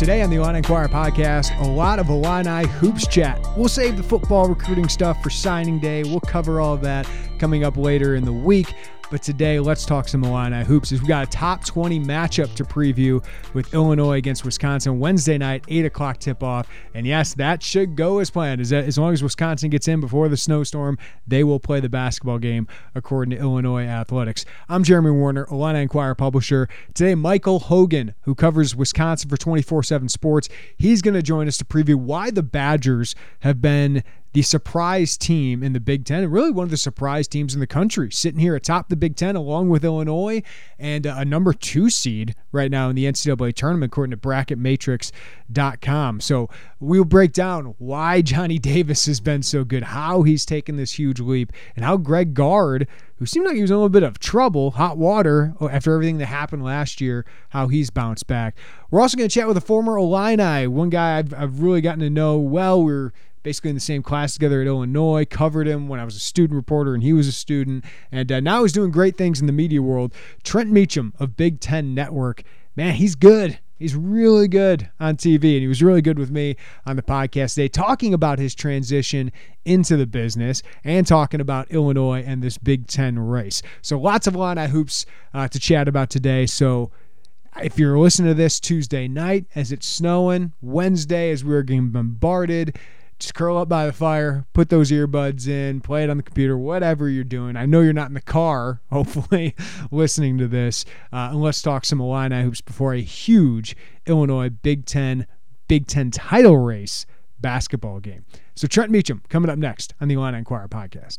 Today on the Illini Inquirer podcast, a lot of Illini hoops chat. We'll save the football recruiting stuff for signing day. We'll cover all of that coming up later in the week. But today, let's talk some Illini hoops. As We've got a top 20 matchup to preview with Illinois against Wisconsin Wednesday night, 8 o'clock tip off. And yes, that should go as planned. As, as long as Wisconsin gets in before the snowstorm, they will play the basketball game, according to Illinois Athletics. I'm Jeremy Werner, Illini Inquirer publisher. Today, Michael Hogan, who covers Wisconsin for 24 7 Sports, he's going to join us to preview why the Badgers have been the surprise team in the Big Ten, and really one of the surprise teams in the country, sitting here atop the Big Ten along with Illinois and a number two seed right now in the NCAA tournament, according to BracketMatrix.com. So we'll break down why Johnny Davis has been so good, how he's taken this huge leap, and how Greg Gard, who seemed like he was in a little bit of trouble, hot water oh, after everything that happened last year, how he's bounced back. We're also going to chat with a former Illini, one guy I've, I've really gotten to know well. We're basically in the same class together at Illinois, covered him when I was a student reporter and he was a student. And uh, now he's doing great things in the media world. Trent Meacham of Big Ten Network. Man, he's good. He's really good on TV, and he was really good with me on the podcast today, talking about his transition into the business and talking about Illinois and this Big Ten race. So, lots of Illini hoops uh, to chat about today. So, if you're listening to this Tuesday night as it's snowing, Wednesday as we're getting bombarded, just curl up by the fire, put those earbuds in, play it on the computer, whatever you're doing. I know you're not in the car, hopefully, listening to this. Uh, and let's talk some Illini hoops before a huge Illinois Big Ten Big Ten title race basketball game. So Trent Meacham coming up next on the Illini Inquirer podcast.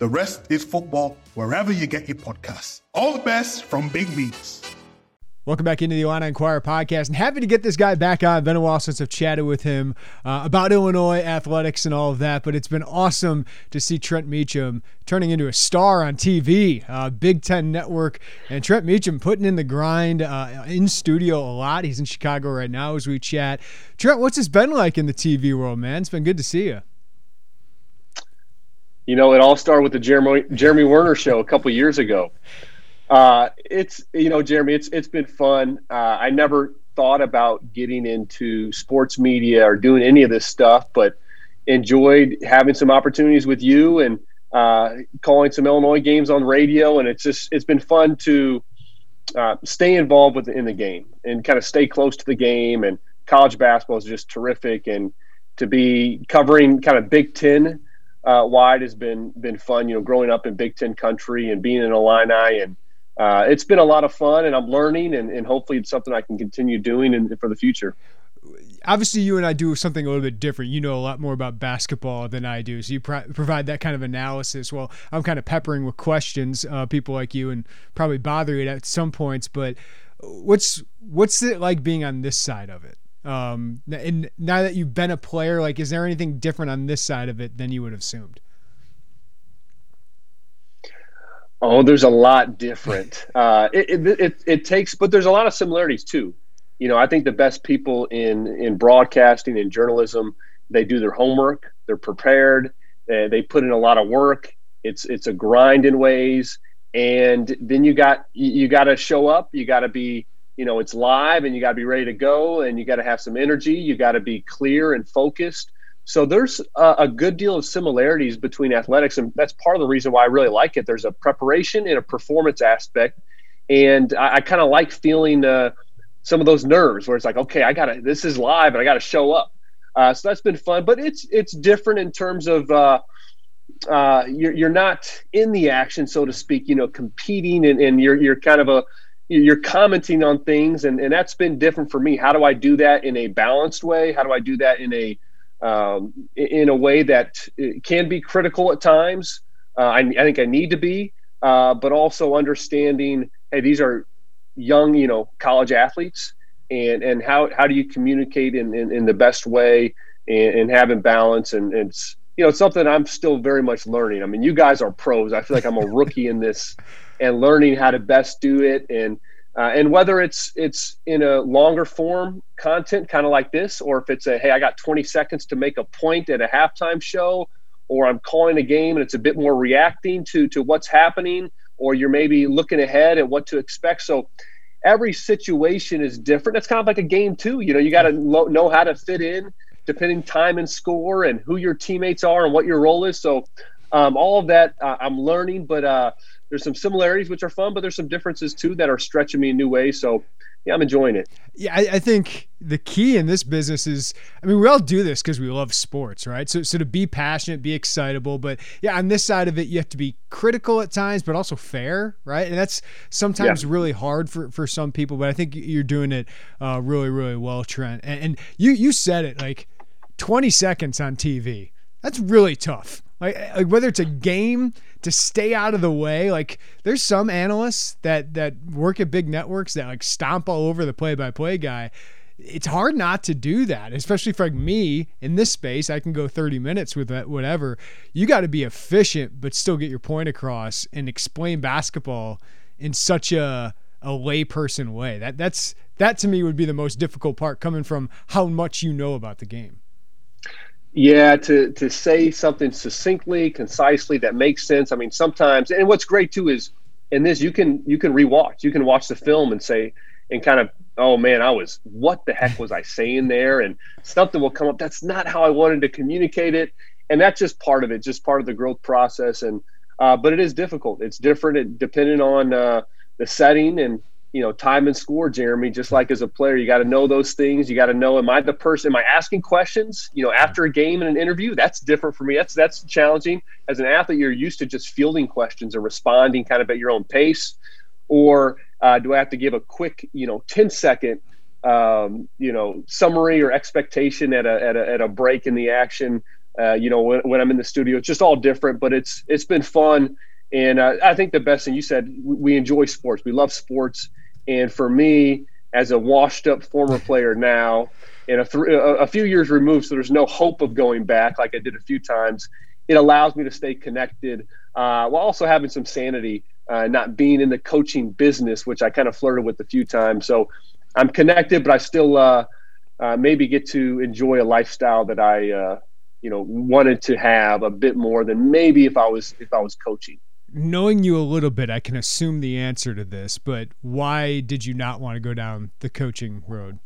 The Rest is Football wherever you get your podcasts. All the best from Big Meats. Welcome back into the Illini Inquirer podcast, and happy to get this guy back on. Been a while since I've chatted with him uh, about Illinois athletics and all of that, but it's been awesome to see Trent Meacham turning into a star on TV, uh, Big Ten Network, and Trent Meacham putting in the grind uh, in studio a lot. He's in Chicago right now as we chat. Trent, what's this been like in the TV world, man? It's been good to see you you know, it all started with the Jeremy Jeremy Werner show a couple years ago. Uh, it's you know, Jeremy, it's it's been fun. Uh, I never thought about getting into sports media or doing any of this stuff, but enjoyed having some opportunities with you and uh, calling some Illinois games on radio, and it's just it's been fun to uh, stay involved with in the game and kind of stay close to the game. And college basketball is just terrific, and to be covering kind of Big Ten uh, wide has been been fun. You know, growing up in Big Ten country and being in Illini, and uh, it's been a lot of fun. And I'm learning, and, and hopefully it's something I can continue doing in, for the future. Obviously, you and I do something a little bit different. You know a lot more about basketball than I do, so you pro- provide that kind of analysis. Well, I'm kind of peppering with questions, uh, people like you, and probably bother you at some points, but what's what's it like being on this side of it? Um, and now that you've been a player, like, is there anything different on this side of it than you would have assumed? Oh, there's a lot different. Uh, it, it, it, it takes, but there's a lot of similarities too. You know, I think the best people in in broadcasting and journalism, they do their homework, they're prepared, they, they put in a lot of work. It's it's a grind in ways, and then you got you got to show up. You got to be, you know, it's live, and you got to be ready to go, and you got to have some energy. You got to be clear and focused so there's a, a, good deal of similarities between athletics, and that's part of the reason why I really like it. There's a preparation and a performance aspect, and I, I kind of like feeling uh, some of those nerves where it's like, okay, I gotta, this is live, and I gotta show up. Uh, so that's been fun, but it's it's different in terms of uh, uh, you're you're not in the action, so to speak. You know, competing, and, and you're you're kind of a you're commenting on things, and and that's been different for me. How do I do that in a balanced way? How do I do that in a um, in a way that can be critical at times. Uh, I, I, think I need to be, uh, but also understanding, hey, these are young, you know, college athletes, and and how how do you communicate in in, in the best way and, and having balance, and, and it's you know it's something I'm still very much learning. I mean, you guys are pros. I feel like I'm a rookie in this, and learning how to best do it and uh, and whether it's it's in a longer form content, kind of like this, or if it's a hey, I got 20 seconds to make a point at a halftime show, or I'm calling a game and it's a bit more reacting to to what's happening, or you're maybe looking ahead at what to expect. So every situation is different. It's kind of like a game too. You know, you got to lo- know how to fit in, depending time and score, and who your teammates are and what your role is. So um, all of that uh, I'm learning, but uh, there's some similarities which are fun, but there's some differences too that are stretching me in new ways. So yeah, I'm enjoying it. Yeah, I, I, think the key in this business is, I mean, we all do this because we love sports, right? So, so to be passionate, be excitable, but yeah, on this side of it, you have to be critical at times, but also fair, right? And that's sometimes yeah. really hard for, for some people, but I think you're doing it uh, really, really well, Trent. And, and you you said it like 20 seconds on TV. That's really tough. Like, eh, like whether it's a game to stay out of the way. Like there's some analysts that that work at big networks that like stomp all over the play-by-play guy. It's hard not to do that, especially for like me in this space. I can go 30 minutes with whatever. You got to be efficient, but still get your point across and explain basketball in such a a layperson way. That that's that to me would be the most difficult part, coming from how much you know about the game. Yeah, to to say something succinctly, concisely that makes sense. I mean, sometimes, and what's great too is in this you can you can rewatch, you can watch the film and say and kind of, oh man, I was what the heck was I saying there? And something will come up. That's not how I wanted to communicate it, and that's just part of it, just part of the growth process. And uh, but it is difficult. It's different depending on uh, the setting and you know, time and score, Jeremy, just like as a player, you got to know those things. You got to know, am I the person, am I asking questions, you know, after a game and an interview? That's different for me. That's, that's challenging. As an athlete, you're used to just fielding questions and responding kind of at your own pace. Or uh, do I have to give a quick, you know, 10 second, um, you know, summary or expectation at a, at a, at a break in the action? Uh, you know, when, when I'm in the studio, it's just all different, but it's, it's been fun. And uh, I think the best thing you said, we enjoy sports. We love sports and for me, as a washed up former player now, and a, th- a few years removed, so there's no hope of going back like I did a few times, it allows me to stay connected uh, while also having some sanity, uh, not being in the coaching business, which I kind of flirted with a few times. So I'm connected, but I still uh, uh maybe get to enjoy a lifestyle that I, uh, you know, wanted to have a bit more than maybe if I was if I was coaching knowing you a little bit, I can assume the answer to this, but why did you not want to go down the coaching road?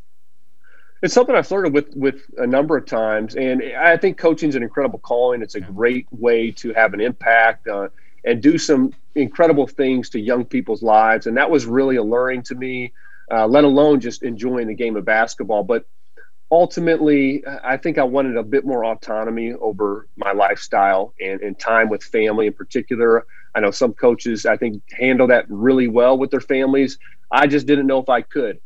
It's something I've flirted with with a number of times, and I think coaching is an incredible calling. It's a yeah. great way to have an impact uh, and do some incredible things to young people's lives, and that was really alluring to me. Uh, let alone just enjoying the game of basketball, but ultimately, I think I wanted a bit more autonomy over my lifestyle and, and time with family in particular. I know some coaches, I think, handle that really well with their families. I just didn't know if I could.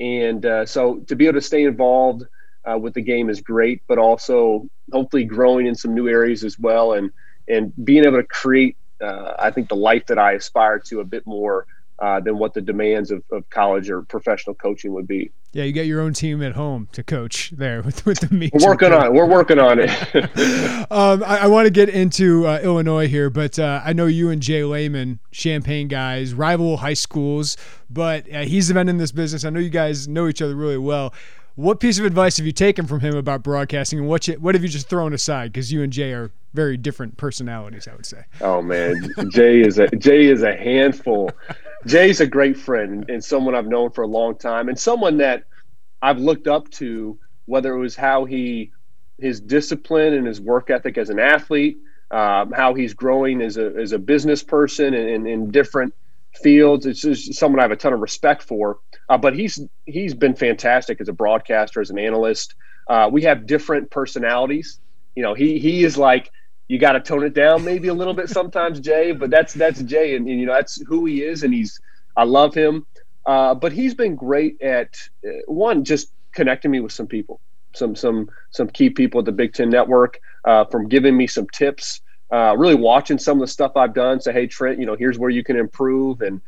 And uh, so to be able to stay involved uh, with the game is great, but also hopefully growing in some new areas as well and, and being able to create, uh, I think, the life that I aspire to a bit more uh, than what the demands of, of college or professional coaching would be. Yeah, you get your own team at home to coach there with, with the meet. We're working on it. We're working on it. um, I, I want to get into uh, Illinois here, but uh, I know you and Jay Leman, Champaign guys, rival high schools, but uh, he's been in this business. I know you guys know each other really well. What piece of advice have you taken from him about broadcasting, and what you, what have you just thrown aside? Because you and Jay are very different personalities, I would say. Oh man, Jay is a Jay is a handful. Jay's a great friend and someone I've known for a long time, and someone that I've looked up to. Whether it was how he his discipline and his work ethic as an athlete, um, how he's growing as a as a business person and in different fields. It's just someone I have a ton of respect for. Uh, but he's he's been fantastic as a broadcaster, as an analyst. Uh, we have different personalities. You know, he he is like you got to tone it down maybe a little bit sometimes, Jay. But that's that's Jay, and, and you know that's who he is, and he's I love him. Uh, but he's been great at uh, one just connecting me with some people, some some some key people at the Big Ten Network, uh, from giving me some tips. Uh, really watching some of the stuff I've done. Say, hey Trent, you know, here's where you can improve, and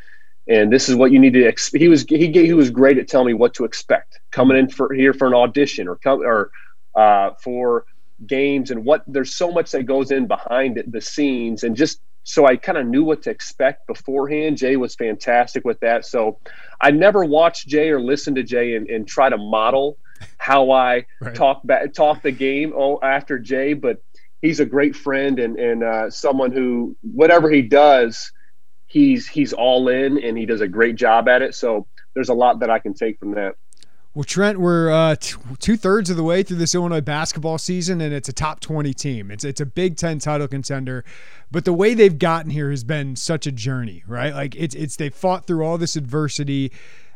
and this is what you need to. Ex-. He was he he was great at telling me what to expect coming in for here for an audition or come or uh, for games and what there's so much that goes in behind it, the scenes and just so I kind of knew what to expect beforehand. Jay was fantastic with that. So I never watched Jay or listened to Jay and, and try to model how I right. talk back, talk the game after Jay, but he's a great friend and, and uh, someone who, whatever he does, he's, he's all in and he does a great job at it. So there's a lot that I can take from that. Well, Trent, we're uh, t- two thirds of the way through this Illinois basketball season, and it's a top 20 team. It's it's a Big Ten title contender, but the way they've gotten here has been such a journey, right? Like it's it's they fought through all this adversity.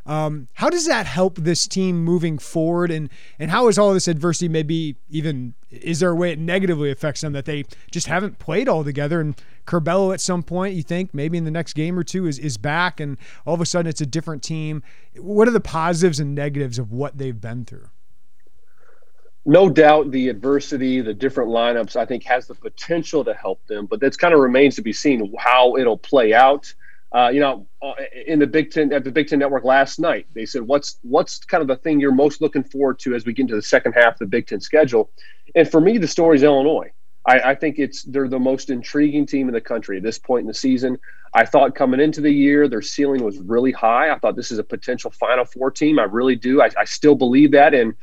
Um, how does that help this team moving forward? And and how is all this adversity maybe even is there a way it negatively affects them that they just haven't played all together? And Curbelo at some point, you think maybe in the next game or two is is back, and all of a sudden it's a different team. What are the positives and negatives of what they've been through? no doubt the adversity, the different lineups, I think has the potential to help them, but that kind of remains to be seen how it'll play out uh, you know, uh, in the Big Ten at the Big Ten Network last night, they said, "What's what's kind of the thing you're most looking forward to as we get into the second half of the Big Ten schedule?" And for me, the story is Illinois. I, I think it's they're the most intriguing team in the country at this point in the season. I thought coming into the year, their ceiling was really high. I thought this is a potential Final Four team. I really do. I, I still believe that. And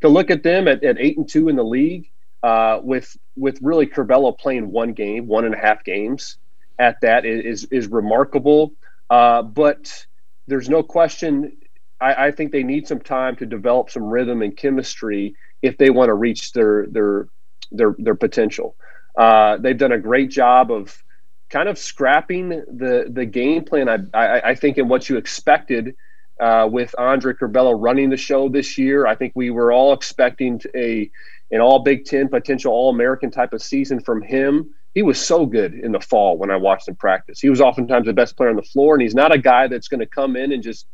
to look at them at, at eight and two in the league, uh, with with really Curbelo playing one game, one and a half games at that is is remarkable. Uh, but there's no question. I, I, think they need some time to develop some rhythm and chemistry if they want to reach their their their their potential. Uh, they've done a great job of kind of scrapping the the game plan. I I, I think in what you expected. Uh, with Andre Curbelo running the show this year, I think we were all expecting a an All Big Ten potential All American type of season from him he was so good in the fall when I watched him practice. He was oftentimes the best player on the floor, and he's not a guy that's going to come in and just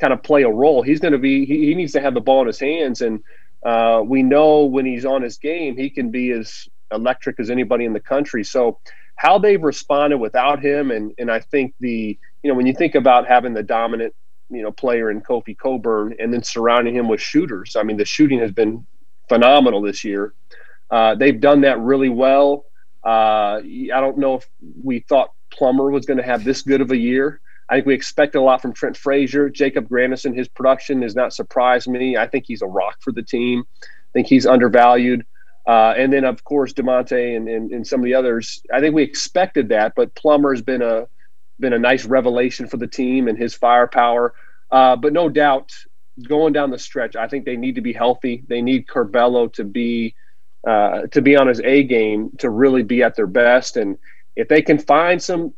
kind of play a role. He's going to be he, he needs to have the ball in his hands, and uh, we know when he's on his game, he can be as electric as anybody in the country. So how they've responded without him, and and I think the you know when you think about having the dominant you know player in Kofi Cockburn, and then surrounding him with shooters, I mean the shooting has been phenomenal this year. Uh, they've done that really well. Uh, I don't know if we thought Plummer was going to have this good of a year. I think we expected a lot from Trent Frazier. Jacob Grandison, his production has not surprised me. I think he's a rock for the team. I think he's undervalued. Uh, and then, of course, Da'Monte and, and, and, some of the others. I think we expected that, but Plummer has been a been a nice revelation for the team and his firepower. Uh, but no doubt, going down the stretch, I think they need to be healthy. They need Curbelo to be uh, to be on his A game to really be at their best. And if they can find some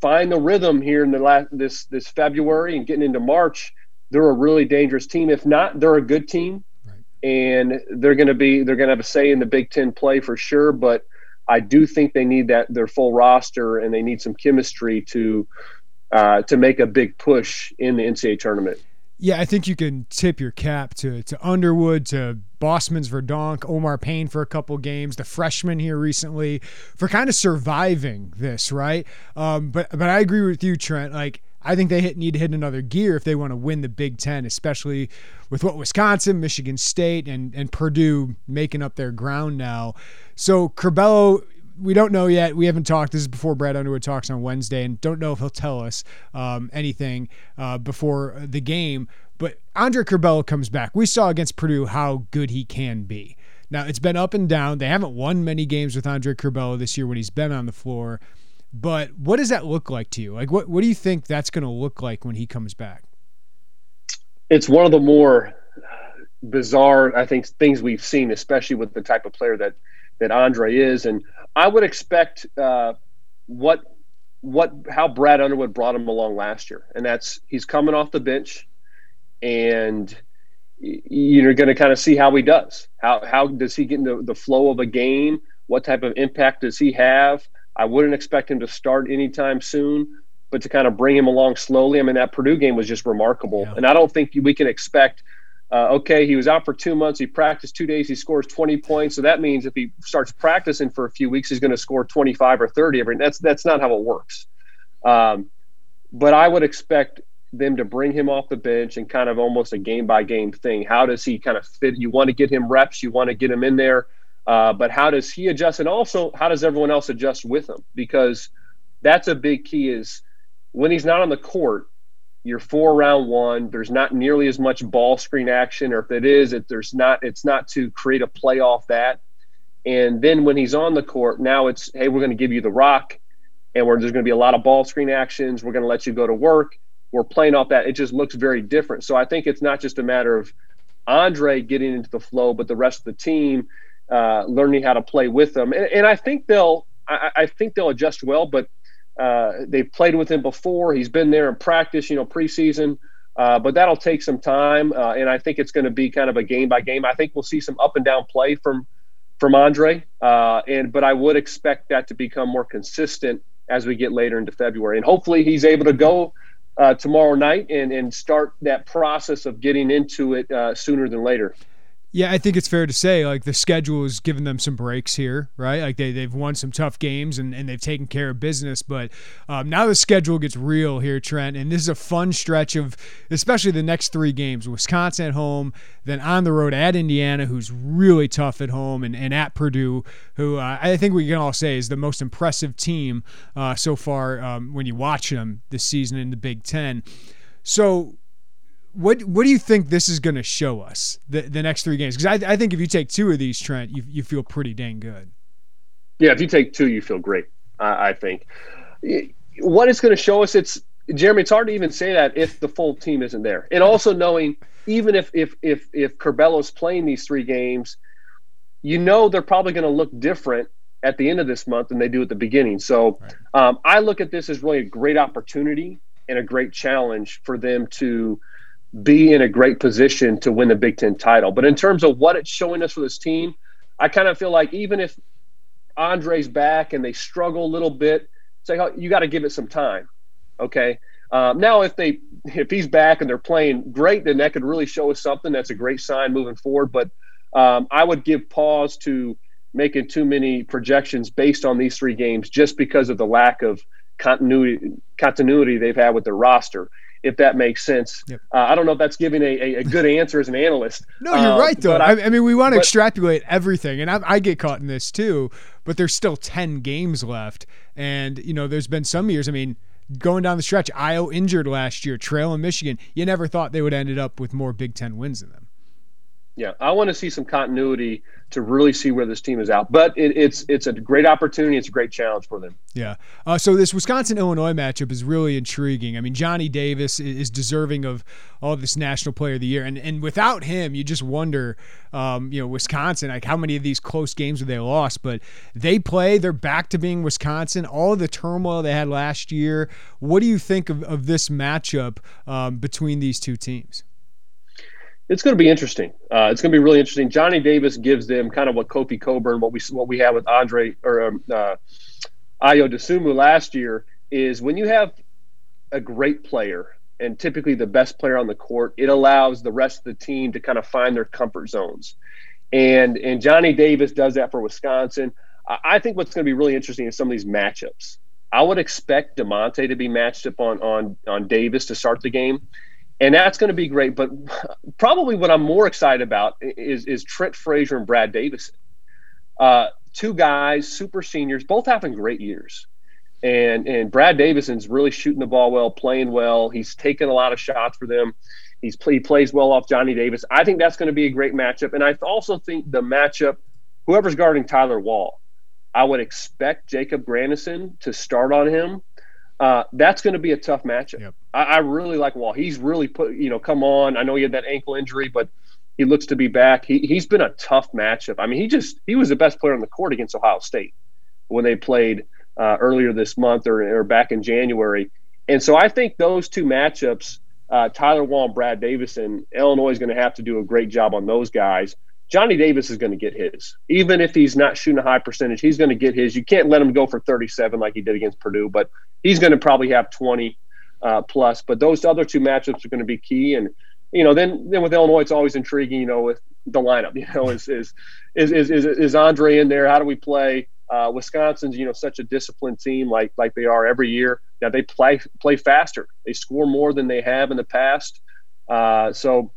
find the rhythm here in the last this this February and getting into March, they're a really dangerous team. If not, they're a good team, right. and they're going to be they're going to have a say in the Big Ten play for sure. But I do think they need that their full roster and they need some chemistry to uh, to make a big push in the NCAA tournament. Yeah, I think you can tip your cap to to Underwood, to Bosmans-Verdonk, Omar Payne for a couple games, the freshman here recently for kind of surviving this, right? Um, but but I agree with you, Trent. Like I think they hit, need to hit another gear if they want to win the Big Ten, especially with what Wisconsin, Michigan State, and and Purdue making up their ground now. So Curbelo, we don't know yet. We haven't talked. This is before Brad Underwood talks on Wednesday, and don't know if he'll tell us um, anything uh, before the game. But Andre Curbelo comes back. We saw against Purdue how good he can be. Now it's been up and down. They haven't won many games with Andre Curbelo this year when he's been on the floor. But what does that look like to you? Like, what what do you think that's going to look like when he comes back? It's one of the more bizarre, I think, things we've seen, especially with the type of player that that Andre is. And I would expect uh, what what how Brad Underwood brought him along last year, and that's he's coming off the bench, and you're going to kind of see how he does. How how does he get into the flow of a game? What type of impact does he have? I wouldn't expect him to start anytime soon, but to kind of bring him along slowly. I mean, that Purdue game was just remarkable, yeah. and I don't think we can expect. Uh, okay, he was out for two months. He practiced two days. He scores 20 points. So that means if he starts practicing for a few weeks, he's going to score 25 or 30 every. That's that's not how it works. Um, but I would expect them to bring him off the bench and kind of almost a game by game thing. How does he kind of fit? You want to get him reps. You want to get him in there. Uh, but how does he adjust? And also, how does everyone else adjust with him? Because that's a big key is when he's not on the court, you're four round one. There's not nearly as much ball screen action, or if it is, it, there's not. It's not to create a play off that. And then when he's on the court, now it's hey, we're going to give you the rock, and there's going to be a lot of ball screen actions. We're going to let you go to work. We're playing off that. It just looks very different. So I think it's not just a matter of Andre getting into the flow, but the rest of the team uh, learning how to play with them. And, and I think they'll I, I, think they'll adjust well, but uh, they've played with him before. He's been there in practice, you know, preseason. Uh, but that'll take some time, uh, and I think it's going to be kind of a game by game. I think we'll see some up and down play from from Andre, uh, and but I would expect that to become more consistent as we get later into February, and hopefully he's able to go uh, tomorrow night and and start that process of getting into it sooner than later. Yeah, I think it's fair to say like the schedule has given them some breaks here, right? Like they, they've won some tough games and, and they've taken care of business. But um, now the schedule gets real here, Trent. And this is a fun stretch of especially the next three games Wisconsin at home, then on the road at Indiana, who's really tough at home, and, and at Purdue, who uh, I think we can all say is the most impressive team uh, so far um, when you watch them this season in the Big Ten. So what what do you think this is going to show us the, the next three games? Because I, I think if you take two of these, Trent, you, you feel pretty dang good. Yeah, if you take two, you feel great. I think. What it's going to show us, it's Jeremy. It's hard to even say that if the full team isn't there, and also knowing even if if if if Curbelo's playing these three games, you know they're probably going to look different at the end of this month than they do at the beginning. So right. um, I look at this as really a great opportunity and a great challenge for them to be in a great position to win the Big Ten title. But in terms of what it's showing us for this team, I kind of feel like even if Andre's back and they struggle a little bit, say like, oh, you got to give it some time. Okay. Um, now, if they if he's back and they're playing great, then that could really show us something. That's a great sign moving forward. But um, I would give pause to making too many projections based on these three games, just because of the lack of continuity continuity they've had with their roster if that makes sense. Yep. Uh, I don't know if that's giving a, a, good answer as an analyst. no, you're um, right, though. I, I, mean, we want to extrapolate everything, and I, I, get caught in this too, but there's still 10 games left. And, you know, there's been some years, I mean, going down the stretch, Ayo injured last year, Trail in Michigan. You never thought they would ended up with more Big Ten wins than them. Yeah, I want to see some continuity to really see where this team is out. But it, it's it's a great opportunity. It's a great challenge for them. Yeah. Uh, so this Wisconsin Illinois matchup is really intriguing. I mean, Johnny Davis is deserving of all this National Player of the Year, and and without him, you just wonder, um, you know, Wisconsin like how many of these close games have they lost? But they play. They're back to being Wisconsin. All the turmoil they had last year. What do you think of, of this matchup um, between these two teams? It's going to be interesting. Uh, it's going to be really interesting. Johnny Davis gives them kind of what Kofi Cockburn, what we what we had with Andre or um, uh, last year, is when you have a great player and typically the best player on the court, it allows the rest of the team to kind of find their comfort zones. And and Johnny Davis does that for Wisconsin. I think what's going to be really interesting is some of these matchups. I would expect Da'Monte to be matched up on on on Davis to start the game, and that's going to be great. But probably what I'm more excited about is is Trent Frazier and Brad Davison. Uh, two guys, super seniors, both having great years. And and Brad Davison's really shooting the ball well, playing well. He's taking a lot of shots for them. He's he plays well off Johnny Davis. I think that's going to be a great matchup. And I also think the matchup, whoever's guarding Tyler Wahl, I would expect Jacob Grandison to start on him. Uh, that's going to be a tough matchup. Yep. I, I, really like Wahl. He's really put, you know, come on. I know he had that ankle injury, but he looks to be back. He, he's been a tough matchup. I mean, he just, he was the best player on the court against Ohio State when they played uh, earlier this month or, or back in January. And so I think those two matchups, uh, Tyler Wahl and Brad Davison, Illinois is going to have to do a great job on those guys. Johnny Davis is going to get his. Even if he's not shooting a high percentage, he's going to get his. You can't let him go for 37 like he did against Purdue, but he's going to probably have 20 uh, plus. But those other two matchups are going to be key. And, you know, then then with Illinois, it's always intriguing, you know, with the lineup. You know, is is is is, is, Andre in there? How do we play? Uh, Wisconsin's, you know, such a disciplined team like like they are every year. Now they play play faster. They score more than they have in the past. Uh, so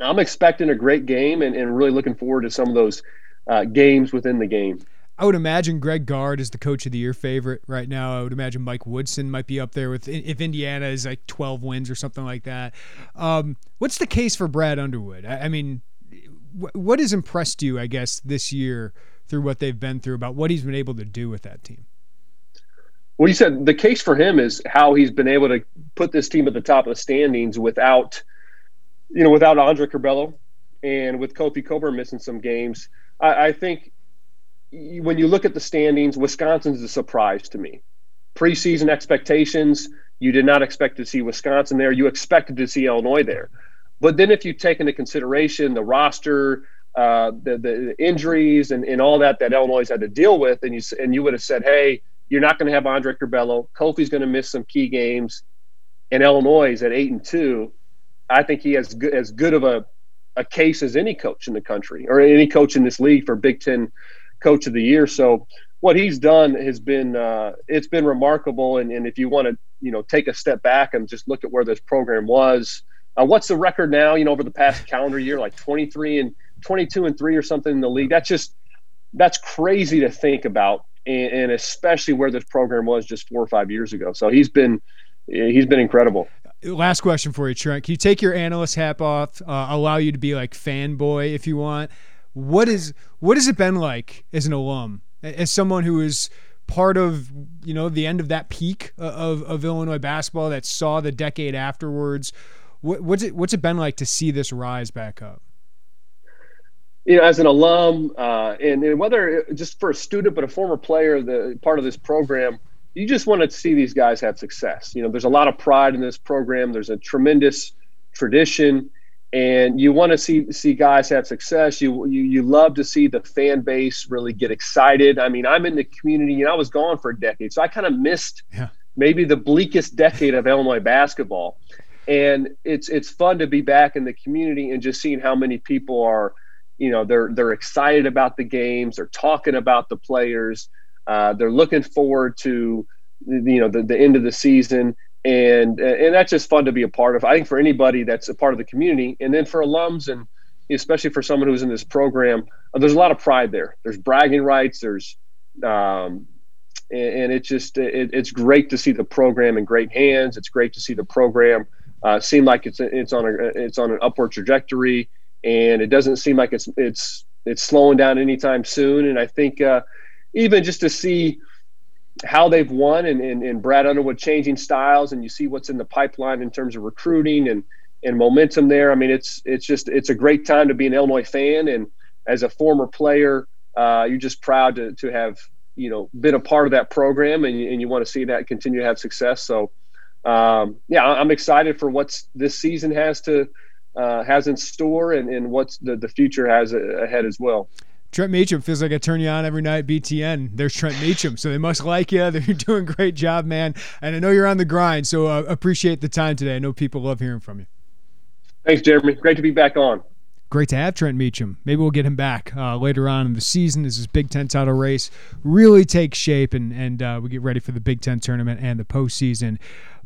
I'm expecting a great game and, and really looking forward to some of those uh, games within the game. I would imagine Greg Gard is the coach of the year favorite right now. I would imagine Mike Woodson might be up there with if Indiana is like 12 wins or something like that. Um, what's the case for Brad Underwood? I, I mean, what has impressed you, I guess, this year through what they've been through about what he's been able to do with that team? Well, you said the case for him is how he's been able to put this team at the top of the standings without – you know, without Andre Curbelo and with Kofi Cockburn missing some games, I, I think when you look at the standings, Wisconsin's a surprise to me. Preseason expectations, you did not expect to see Wisconsin there. You expected to see Illinois there. But then if you take into consideration the roster, uh, the, the injuries and, and all that that Illinois had to deal with, and you and you would have said, hey, you're not going to have Andre Curbelo. Kofi's going to miss some key games, and Illinois is at eight and two. I think he has good, as good of a, a case as any coach in the country or any coach in this league for Big Ten Coach of the Year. So what he's done has been uh, it's been remarkable. And, and if you want to you know take a step back and just look at where this program was, uh, what's the record now? You know over the past calendar year, like 23 and 22 and three or something in the league. That's just that's crazy to think about, and, and especially where this program was just four or five years ago. So he's been he's been incredible last question for you, Trent. Can you take your analyst hat off? Uh, allow you to be like fanboy if you want. What is what has it been like as an alum, as someone who is part of you know the end of that peak of, of Illinois basketball that saw the decade afterwards? What, what's it what's it been like to see this rise back up? You know, as an alum, uh, and, and whether just for a student, but a former player, the part of this program you just want to see these guys have success. You know, there's a lot of pride in this program. There's a tremendous tradition, and you want to see see guys have success. You you you love to see the fan base really get excited. I mean, I'm in the community, and I was gone for a decade, so I kind of missed yeah. maybe the bleakest decade of Illinois basketball. And it's it's fun to be back in the community and just seeing how many people are, you know, they're they're excited about the games. They're talking about the players uh, they're looking forward to you know the, the end of the season, and and that's just fun to be a part of. I think for anybody that's a part of the community, and then for alums and especially for someone who's in this program, uh, there's a lot of pride there. There's bragging rights. There's um, and, and it's just it, it's great to see the program in great hands. It's great to see the program uh, seem like it's it's on a it's on an upward trajectory, and it doesn't seem like it's it's it's slowing down anytime soon. And I think uh, even just to see how they've won and, and, and Brad Underwood changing styles and you see what's in the pipeline in terms of recruiting and, and momentum there. I mean, it's, it's just, it's a great time to be an Illinois fan. And as a former player, uh, you're just proud to, to have, you know, been a part of that program and, and you want to see that continue to have success. So, um, yeah, I'm excited for what's this season has to, uh, has in store and, and what's the, the future has ahead as well. Trent Meacham feels like I turn you on every night BTN. There's Trent Meacham, so they must like you. They're doing a great job, man. And I know you're on the grind, so uh, appreciate the time today. I know people love hearing from you. Thanks, Jeremy. Great to be back on. great to have Trent Meacham. Maybe we'll get him back uh, later on in the season as this Big Ten title race really takes shape and and uh, we get ready for the Big Ten tournament and the postseason.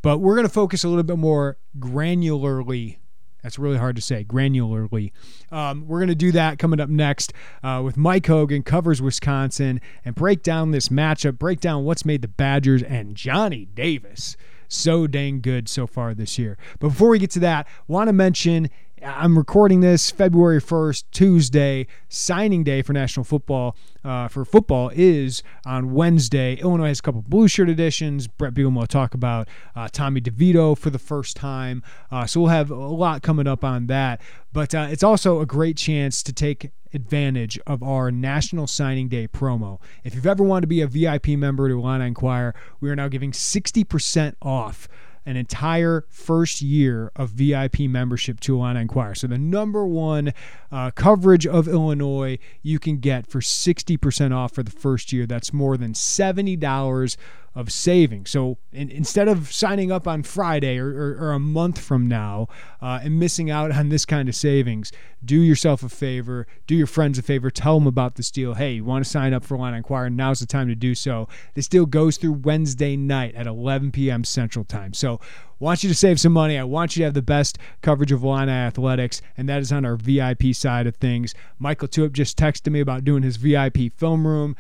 But we're going to focus a little bit more granularly that's really hard to say, granularly. Um, we're going to do that coming up next uh, with Mike Hogan, covers Wisconsin, and break down this matchup, break down what's made the Badgers and Johnny Davis so dang good so far this year. But before we get to that, want to mention I'm recording this February 1st, Tuesday. Signing day for National Football uh, for football is on Wednesday. Illinois has a couple blue shirt editions. Brett Bielema will talk about uh, Tommy DeVito for the first time. Uh, so we'll have a lot coming up on that. But uh, it's also a great chance to take advantage of our National Signing Day promo. If you've ever wanted to be a VIP member to Illini Inquirer, we are now giving 60% off an entire first year of VIP membership to Illini Inquirer. So the number one uh, coverage of Illinois you can get for 60% off for the first year. That's more than $70 of saving. So in, instead of signing up on Friday or, or, or a month from now uh, and missing out on this kind of savings, do yourself a favor, do your friends a favor, tell them about this deal. Hey, you want to sign up for Line Inquirer? Now's the time to do so. This deal goes through Wednesday night at 11 p.m. Central Time. So want you to save some money. I want you to have the best coverage of Illini athletics, and that is on our VIP side of things. Michael Tuip just texted me about doing his VIP film room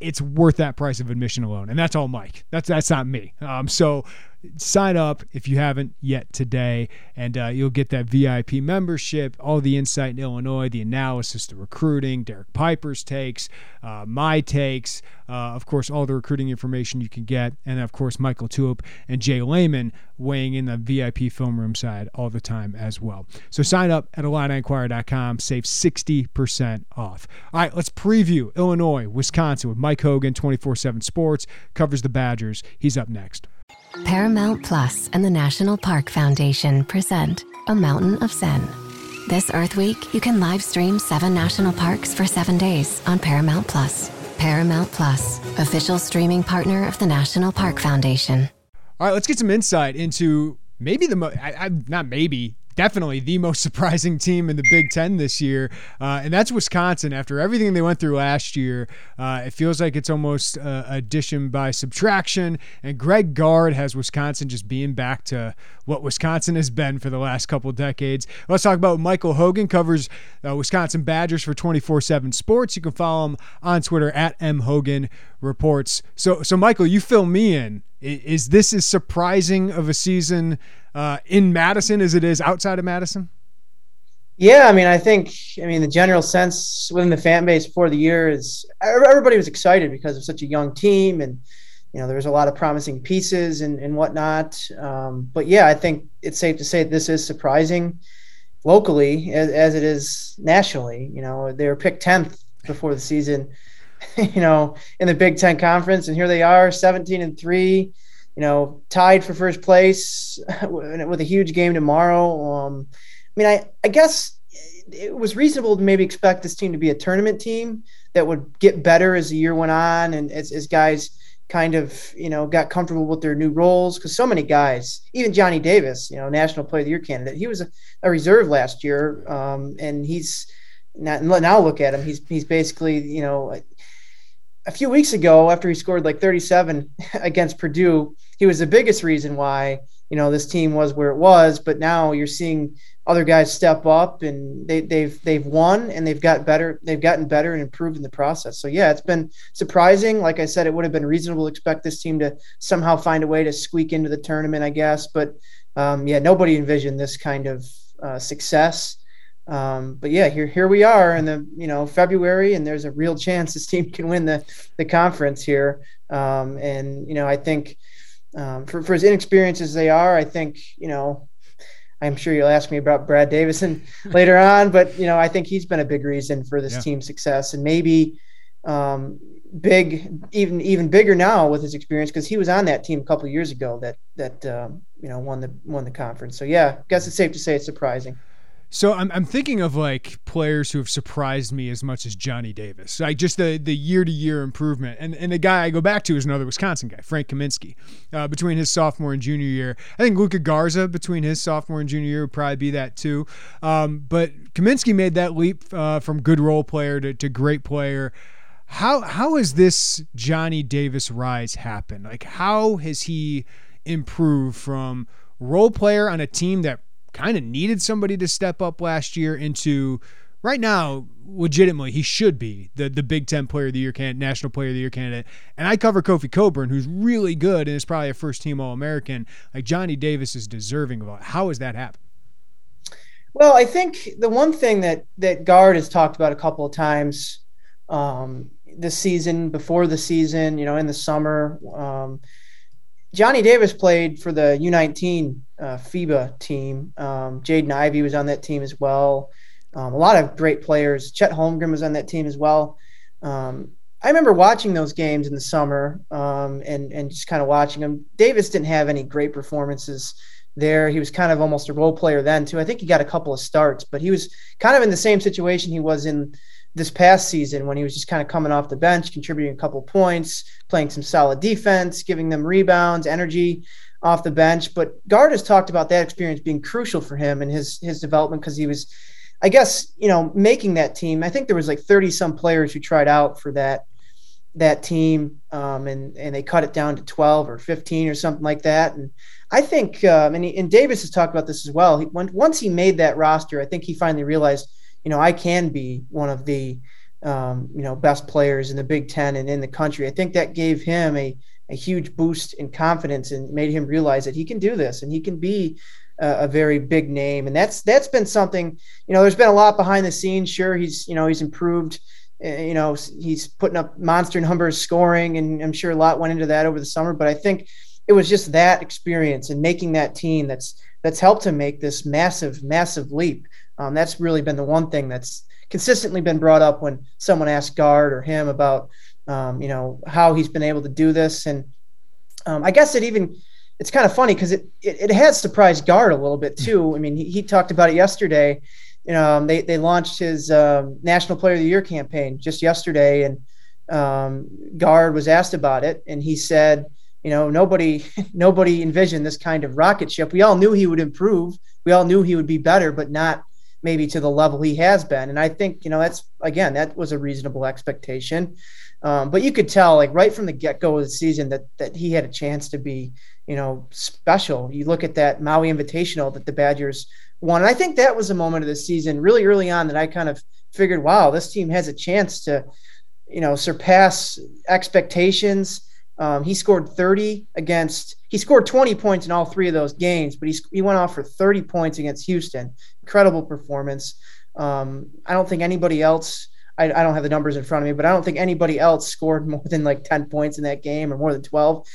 it's worth that price of admission alone. And that's all Mike. That's that's not me. Um, so sign up if you haven't yet today, and uh, you'll get that VIP membership, all the insight in Illinois, the analysis, the recruiting, Derek Piper's takes, uh, my takes, uh, of course, all the recruiting information you can get, and of course, Michael Tuip and Jay Leman weighing in the VIP film room side all the time as well. So sign up at IlliniInquirer.com, save 60% off. All right, let's preview Illinois, Wisconsin with Mike Hogan, 24 7 Sports, covers the Badgers. He's up next. Paramount Plus and the National Park Foundation present A Mountain of Zen. This Earth Week, you can live stream seven national parks for seven days on Paramount Plus. Paramount Plus, official streaming partner of the National Park Foundation. All right, let's get some insight into maybe the most, not maybe, definitely the most surprising team in the Big Ten this year, uh, and that's Wisconsin. After everything they went through last year, uh, it feels like it's almost uh, addition by subtraction. And Greg Gard has Wisconsin just being back to what Wisconsin has been for the last couple decades. Let's talk about Michael Hogan, covers uh, Wisconsin Badgers for 24 7 Sports. You can follow him on Twitter at mhogan reports. So, so Michael, you fill me in. Is this as surprising of a season uh, in Madison as it is outside of Madison? Yeah, I mean, I think, I mean, the general sense within the fan base before the year is everybody was excited because of such a young team and, you know, there was a lot of promising pieces and, and whatnot. Um, but yeah, I think it's safe to say this is surprising locally as, as it is nationally. You know, they were picked 10th before the season, you know, in the Big Ten Conference, and here they are, 17 and 3 you know, tied for first place with a huge game tomorrow. Um, I mean, I, I guess it was reasonable to maybe expect this team to be a tournament team that would get better as the year went on and as, as guys kind of, you know, got comfortable with their new roles. Because so many guys, even Johnny Davis, you know, National Player of the Year candidate, he was a, a reserve last year. Um, and he's not, now look at him. He's, he's basically, you know, a few weeks ago after he scored like 37 against Purdue, he was the biggest reason why you know this team was where it was. But now you're seeing other guys step up and they, they've they've won and they've got better. They've gotten better and improved in the process. So yeah, it's been surprising. Like I said, it would have been reasonable to expect this team to somehow find a way to squeak into the tournament, I guess. But um, yeah, nobody envisioned this kind of uh, success. Um, but yeah, here here we are in the you know February, and there's a real chance this team can win the the conference here. Um, and you know, I think um, for, for as inexperienced as they are, I think, you know, I'm sure you'll ask me about Brad Davison later on, but, you know, I think he's been a big reason for this yeah. team's success and maybe um, big, even, even bigger now with his experience because he was on that team a couple years ago that, that, um, you know, won the, won the conference. So, yeah, I guess it's safe to say it's surprising. So I'm, I'm thinking of like players who have surprised me as much as Johnny Davis, like just the the year to year improvement. And and the guy I go back to is another Wisconsin guy, Frank Kaminsky, uh, between his sophomore and junior year. I think Luka Garza between his sophomore and junior year would probably be that too. Um, but Kaminsky made that leap uh, from good role player to, to great player. How how has this Johnny Davis rise happened? Like how has he improved from role player on a team that kind of needed somebody to step up last year into right now legitimately he should be the the Big Ten Player of the Year candidate, National Player of the Year candidate. And I cover Kofi Cockburn, who's really good and is probably a first team All American. Like Johnny Davis is deserving of it. How has that happened? Well, I think the one thing that that Gard has talked about a couple of times um, this season, before the season, you know, in the summer, um, Johnny Davis played for the U19 uh, FIBA team. Um, Jaden Ivey was on that team as well. Um, a lot of great players. Chet Holmgren was on that team as well. Um, I remember watching those games in the summer um, and and just kind of watching them. Davis didn't have any great performances there. He was kind of almost a role player then too. I think he got a couple of starts, but he was kind of in the same situation he was in this past season when he was just kind of coming off the bench, contributing a couple points, playing some solid defense, giving them rebounds, energy off the bench. But Gard has talked about that experience being crucial for him and his his development because he was, I guess, you know, making that team. I think there was like 30 some players who tried out for that that team, um, and and they cut it down to 12 or 15 or something like that. And I think, um, and, he, and Davis has talked about this as well. He, when, once he made that roster, I think he finally realized you know, I can be one of the, um, you know, best players in the Big Ten and in the country. I think that gave him a, a huge boost in confidence and made him realize that he can do this and he can be a, a very big name. And that's that's been something. You know, there's been a lot behind the scenes. Sure, he's you know he's improved. Uh, you know, he's putting up monster numbers scoring, and I'm sure a lot went into that over the summer. But I think it was just that experience and making that team that's that's helped him make this massive, massive leap. Um, that's really been the one thing that's consistently been brought up when someone asks Gard or him about, um, you know, how he's been able to do this. And um, I guess it even, it's kind of funny because it, it, it has surprised Gard a little bit too. I mean, he, he talked about it yesterday. You know, um, they, they launched his um, National Player of the Year campaign just yesterday, and um, Gard was asked about it, and he said, you know, nobody nobody envisioned this kind of rocket ship. We all knew he would improve. We all knew he would be better, but not maybe to the level he has been. And I think, you know, that's again, that was a reasonable expectation. Um, but you could tell, like right from the get go of the season, that that he had a chance to be, you know, special. You look at that Maui Invitational that the Badgers won, and I think that was a moment of the season, really early on, that I kind of figured, wow, this team has a chance to, you know, surpass expectations. Um, he scored 30 against, he scored 20 points in all three of those games, but he, he went off for 30 points against Houston. Incredible performance. Um, I don't think anybody else, I, I, don't have the numbers in front of me, but I don't think anybody else scored more than like 10 points in that game or more than 12.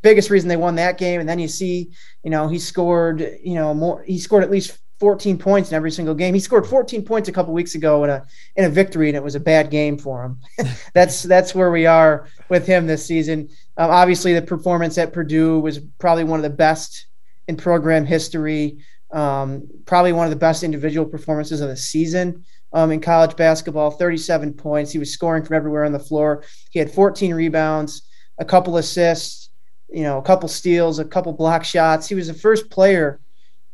Biggest reason they won that game. And then you see, you know, he scored, you know, more, he scored at least 14 points in every single game. He scored 14 points a couple weeks ago in a in a victory, and it was a bad game for him. that's that's where we are with him this season. Um, obviously, the performance at Purdue was probably one of the best in program history. Um, probably one of the best individual performances of the season um, in college basketball. 37 points. He was scoring from everywhere on the floor. He had 14 rebounds, a couple assists, you know, a couple steals, a couple block shots. He was the first player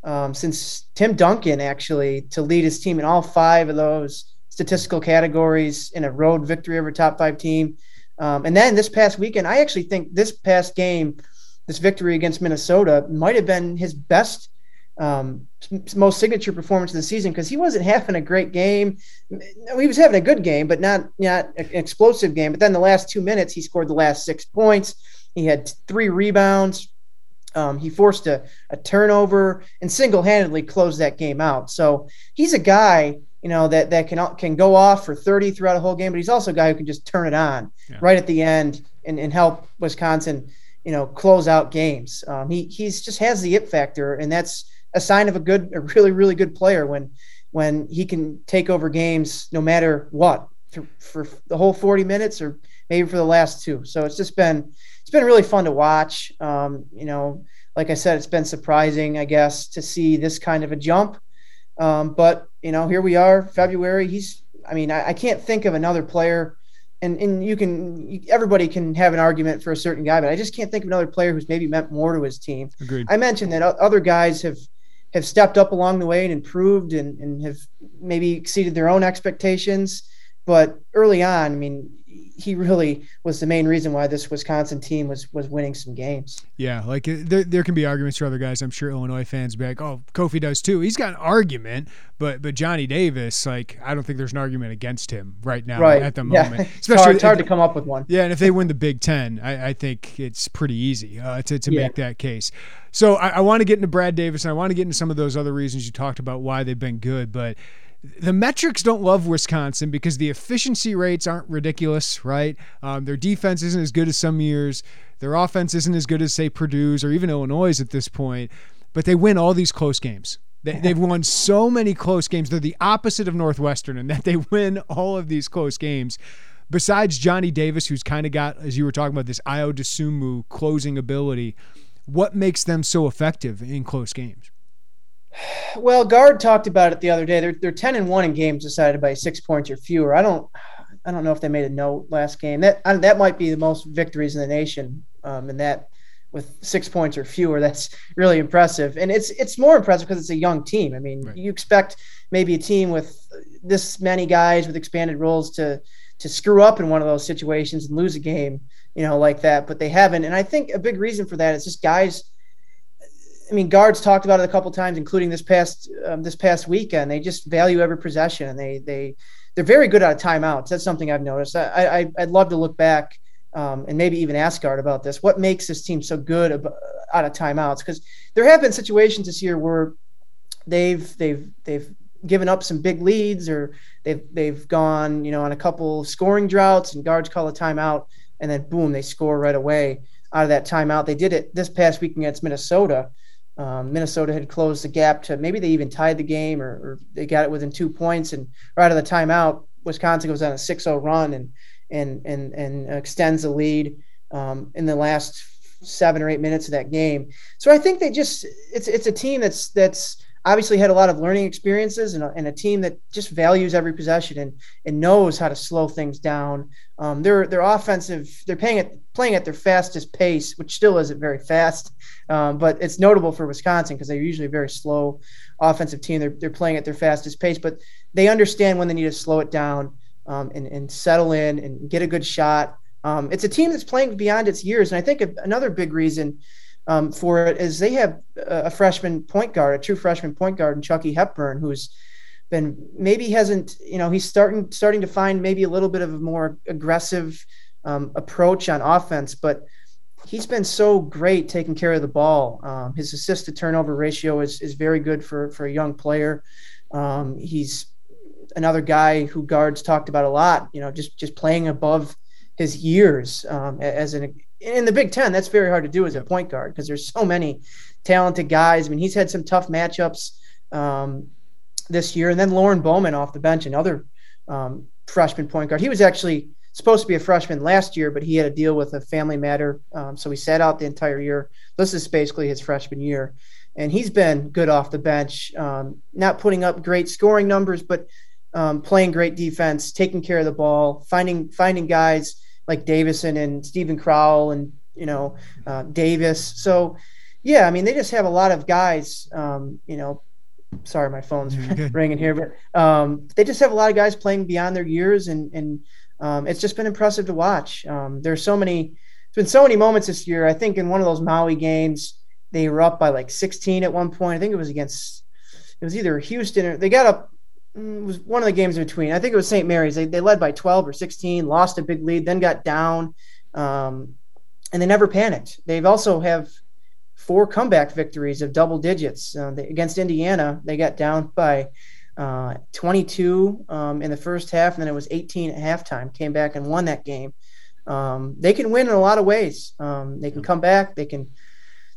um, since Tim Duncan actually to lead his team in all five of those statistical categories in a road victory over top five team. Um, and then this past weekend, I actually think this past game, this victory against Minnesota, might have been his best, um, most signature performance of the season because he wasn't having a great game. He was having a good game, but not not an explosive game. But then the last two minutes, he scored the last six points. He had three rebounds, um, he forced a, a turnover and single-handedly closed that game out. So he's a guy, you know, that that can can go off for 30 throughout a whole game, but he's also a guy who can just turn it on yeah. right at the end and, and help Wisconsin, you know, close out games. Um, he he's just has the it factor, and that's a sign of a good, a really really good player when when he can take over games no matter what for, for the whole 40 minutes or maybe for the last two. So it's just been it's been really fun to watch. Um, you know, like I said, it's been surprising, I guess, to see this kind of a jump. Um, but you know, here we are, February. He's, I mean, I, I can't think of another player, and and you can, everybody can have an argument for a certain guy, but I just can't think of another player who's maybe meant more to his team. Agreed. I mentioned that other guys have have stepped up along the way and improved and, and have maybe exceeded their own expectations. But early on, I mean, he really was the main reason why this Wisconsin team was was winning some games. Yeah, like uh, there, there can be arguments for other guys. I'm sure Illinois fans be like, "Oh, Kofi does too." He's got an argument, but but Johnny Davis, like, I don't think there's an argument against him right now right. at the yeah. moment. Especially, it's hard, it's hard to come up with one. Yeah, and if they win the Big Ten, I, I think it's pretty easy uh, to to yeah. make that case. So I, I want to get into Brad Davis, and I want to get into some of those other reasons you talked about why they've been good, but the metrics don't love Wisconsin because the efficiency rates aren't ridiculous, right? Um, their defense isn't as good as some years. Their offense isn't as good as, say, Purdue's or even Illinois at this point, but they win all these close games. They, have won so many close games. They're the opposite of Northwestern in that they win all of these close games. Besides Johnny Davis, who's kind of got, as you were talking about, this Ayo Dosunmu closing ability, what makes them so effective in close games? Well, Gard talked about it the other day. They're they're ten and one in games decided by six points or fewer. I don't I don't know if they made a note last game. That that might be the most victories in the nation. Um, and that with six points or fewer, that's really impressive. And it's it's more impressive because it's a young team. I mean, right. you expect maybe a team with this many guys with expanded roles to to screw up in one of those situations and lose a game, you know, like that. But they haven't. And I think a big reason for that is just guys I mean, Gard's talked about it a couple times, including this past um, this past weekend. They just value every possession, and they they they're very good at timeouts. That's something I've noticed. I, I would love to look back um, and maybe even ask Gard about this. What makes this team so good about, out of timeouts? Because there have been situations this year where they've they've they've given up some big leads, or they've they've gone you know on a couple scoring droughts, and Gard's call a timeout, and then boom, they score right away out of that timeout. They did it this past week against Minnesota um, Minnesota had closed the gap to maybe they even tied the game or, or, they got it within two points. And right out of the timeout, Wisconsin goes on a 6-0 run and and and and extends the lead um, in the last seven or eight minutes of that game. So I think they just it's it's a team that's that's obviously had a lot of learning experiences and a, and a team that just values every possession and and knows how to slow things down. Um, they're offensive. They're playing at playing at their fastest pace, which still isn't very fast, um, but it's notable for Wisconsin because they're usually a very slow offensive team. They're they're playing at their fastest pace, but they understand when they need to slow it down um, and and settle in and get a good shot. Um, it's a team that's playing beyond its years, and I think another big reason um, for it is they have a freshman point guard, a true freshman point guard, in Chucky Hepburn, who's been maybe hasn't you know he's starting starting to find maybe a little bit of a more aggressive um, approach on offense, but he's been so great taking care of the ball. Um, his assist to turnover ratio is is very good for for a young player. Um, he's another guy who Gard's talked about a lot. You know, just just playing above his years um, as an in the Big Ten, that's very hard to do as a point guard because there's so many talented guys. I mean, he's had some tough matchups um, this year, and then Lorne Bowman off the bench, another um, freshman point guard. He was actually supposed to be a freshman last year, but he had a deal with a family matter, um, so he sat out the entire year. This is basically his freshman year, and he's been good off the bench, um, not putting up great scoring numbers, but um, playing great defense, taking care of the ball, finding finding guys like Davison and Steven Crowl and you know uh, Davis. So yeah, I mean they just have a lot of guys. Um, you know, sorry, my phone's ringing here, but um, they just have a lot of guys playing beyond their years, and and um, it's just been impressive to watch. Um, there's so many. There's been so many moments this year. I think in one of those Maui games, they were up by like 16 at one point. I think it was against. It was either Houston or they got up Mm, was one of the games in between. I think it was St. Mary's. They, they led by 12 or 16, lost a big lead, then got down, um, and they never panicked. They've also have four comeback victories of double digits uh, they, against Indiana. They got down by uh, 22 um, in the first half, and then it was 18 at halftime. Came back and won that game. Um, they can win in a lot of ways. Um, they can come back. They can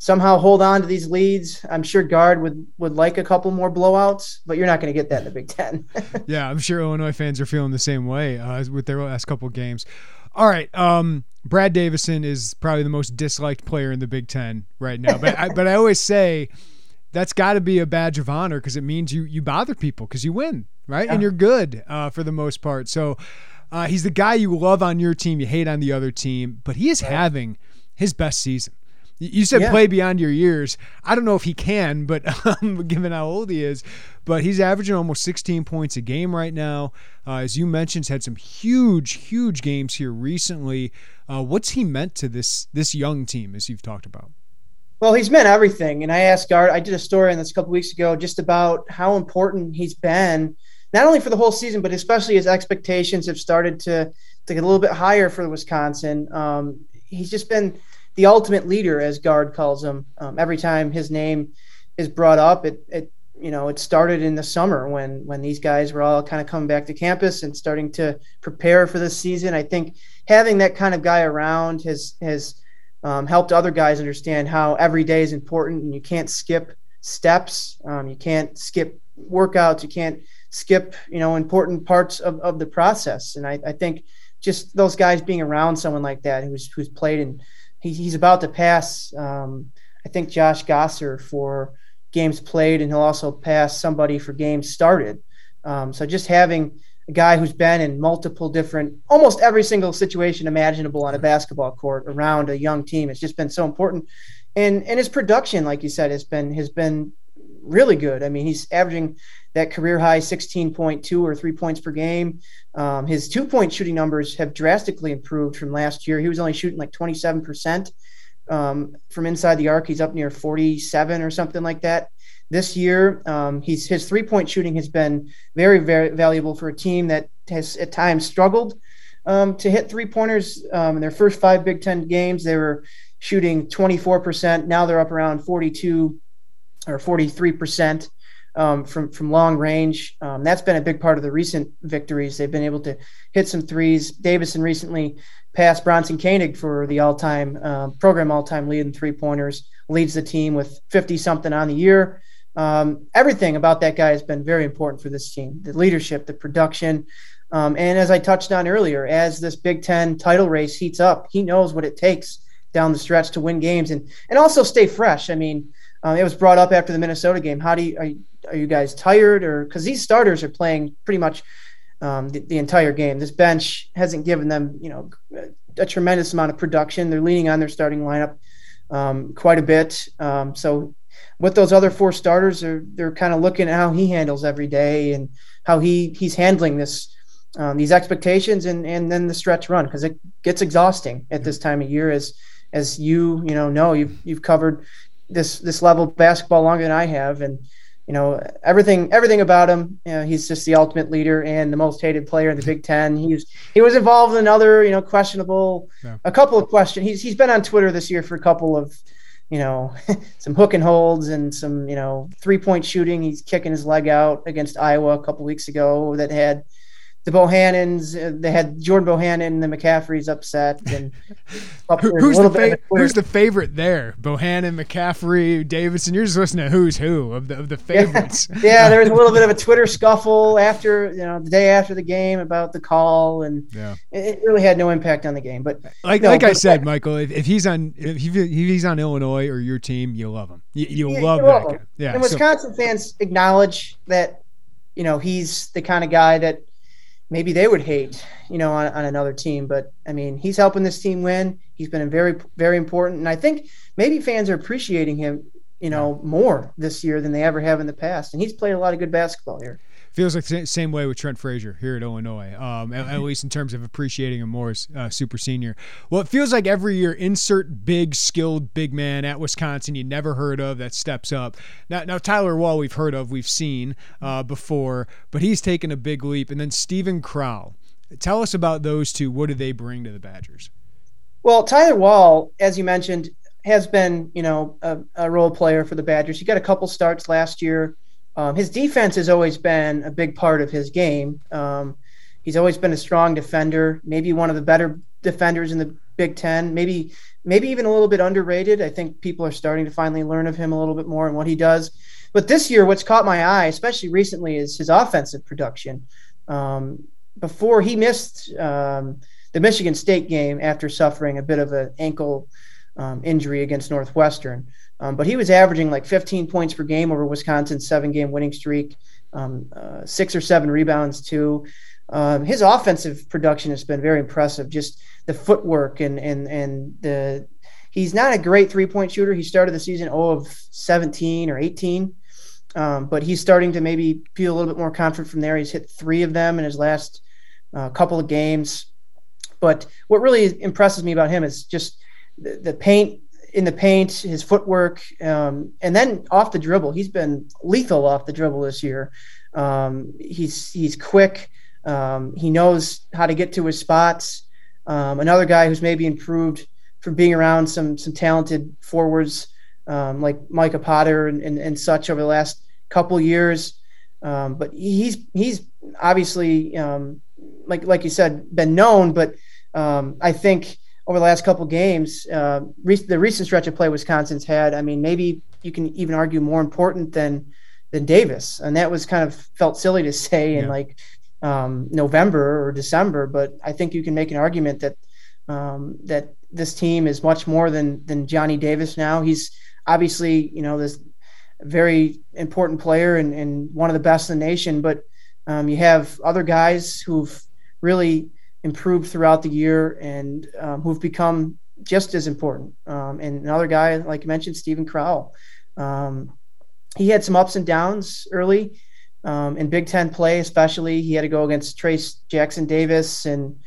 somehow hold on to these leads. I'm sure Gard would would like a couple more blowouts, but you're not going to get that in the Big Ten. yeah, I'm sure Illinois fans are feeling the same way uh, with their last couple games. All right, um, Brad Davison is probably the most disliked player in the Big Ten right now, but I, but I always say that's got to be a badge of honor because it means you you bother people because you win, right? Yeah. And you're good uh, for the most part. So uh, he's the guy you love on your team, you hate on the other team, but he is right. having his best season. You said yeah. play beyond your years. I don't know if he can, but um, given how old he is, but he's averaging almost 16 points a game right now. Uh, as you mentioned, he's had some huge, huge games here recently. Uh, what's he meant to this this young team, as you've talked about? Well, he's meant everything. And I asked Gard, I did a story on this a couple weeks ago just about how important he's been, not only for the whole season, but especially his expectations have started to, to get a little bit higher for Wisconsin. Um, he's just been the ultimate leader, as Gard calls him. Um, every time his name is brought up, it, it you know it started in the summer when when these guys were all kind of coming back to campus and starting to prepare for the season. I think having that kind of guy around has has um, helped other guys understand how every day is important and you can't skip steps, um, you can't skip workouts, you can't skip you know important parts of, of the process. And I, I think just those guys being around someone like that who's who's played and he, he's about to pass. Um, I think Josh Gasser for games played, and he'll also pass somebody for games started. Um, so just having a guy who's been in multiple different, almost every single situation imaginable on a basketball court around a young team, it's just been so important. And and his production, like you said, has been has been really good. I mean, he's averaging that career high 16.2 or three points per game. Um, his two point shooting numbers have drastically improved from last year. He was only shooting like 27% um, from inside the arc. He's up near 47 or something like that. This year, um, he's his three point shooting has been very, very valuable for a team that has at times struggled um, to hit three pointers. Um, in their first five Big Ten games, they were shooting 24%. Now they're up around 42 or 43% um, from from long range. Um, that's been a big part of the recent victories. They've been able to hit some threes. Davison recently passed Bronson Koenig for the all-time uh, program all-time lead in three pointers. Leads the team with 50 something on the year. Um, everything about that guy has been very important for this team. The leadership, the production. Um, and as I touched on earlier, as this Big Ten title race heats up, he knows what it takes down the stretch to win games and and also stay fresh. I mean, uh, it was brought up after the Minnesota game. How do you are, you, are you guys tired or because these starters are playing pretty much um, the, the, entire game. This bench hasn't given them, you know, a tremendous amount of production. They're leaning on their starting lineup um, quite a bit. Um, so with those other four starters, they're they're kind of looking at how he handles every day and how he he's handling this um, these expectations and and then the stretch run because it gets exhausting at this time of year as as you you know know you've you've covered this this level of basketball longer than I have. And you know everything everything about him you know, he's just the ultimate leader and the most hated player in the big 10 he was he was involved in other you know questionable yeah. a couple of questions. He's, he's been on twitter this year for a couple of you know some hook and holds and some you know three point shooting. He's kicking his leg out against iowa a couple weeks ago that had the Bohannons, uh, they had Jordan Bohannon and the McCaffreys upset. And who's, the fa- who's the favorite there? Bohannon, McCaffrey, Davison. You're just listening to who's who of the of the favorites. Yeah, yeah there was a little bit of a Twitter scuffle after you know the day after the game about the call, and yeah. it, it really had no impact on the game. But like no, like I said, Michael, if, if he's on if, he, if he's on Illinois or your team, you love him. You, you yeah, love that. Guy. Yeah, and Wisconsin so. fans acknowledge that you know he's the kind of guy that maybe they would hate, you know, on, on another team. But I mean, he's helping this team win. He's been very, very important. And I think maybe fans are appreciating him, you know, more this year than they ever have in the past. And he's played a lot of good basketball here feels like the same way with Trent Frazier here at Illinois, um, at, at, least in terms of appreciating him more as uh, super senior. Well, it feels like every year, insert big, skilled big man at Wisconsin you never heard of that steps up. Now, now Tyler Wahl, we've heard of, we've seen uh, before, but he's taken a big leap. And then Steven Crowl. Tell us about those two. What do they bring to the Badgers? Well, Tyler Wahl, as you mentioned, has been, you know, a, a role player for the Badgers. He got a couple starts last year. Um, his defense has always been a big part of his game. Um, he's always been a strong defender, maybe one of the better defenders in the Big Ten, maybe maybe even a little bit underrated. I think people are starting to finally learn of him a little bit more and what he does. But this year, what's caught my eye, especially recently, is his offensive production. Um, before he missed um, the Michigan State game after suffering a bit of an ankle um, injury against Northwestern. Um, but he was averaging like 15 points per game over Wisconsin's seven game winning streak, um, uh, six or seven rebounds, too. Um, his offensive production has been very impressive. Just the footwork and and and the he's not a great three point shooter. He started the season 0 of 17 or 18, um, but he's starting to maybe feel a little bit more confident from there. He's hit three of them in his last uh, couple of games. But what really impresses me about him is just the, the paint in the paint, his footwork, um, and then off the dribble. He's been lethal off the dribble this year. Um, he's he's quick. Um, he knows how to get to his spots. Um, another guy who's maybe improved from being around some some talented forwards um, like Micah Potter and, and, and, such over the last couple years. Um, but he's he's obviously like like you said been known, but I think over the last couple games, uh, re- the recent stretch of play Wisconsin's had, I mean, maybe you can even argue more important than than Davis, and that was kind of felt silly to say yeah. in like um, November or December, but I think you can make an argument that um, that this team is much more than than Johnny Davis now. He's obviously you know this very important player and, and one of the best in the nation, but um, you have other guys who've really improved throughout the year and um, who've become just as important. Um, and another guy, like you mentioned, Steven Crowl. Um, he had some ups and downs early um, in Big Ten play, especially. He had to go against Trayce Jackson Davis and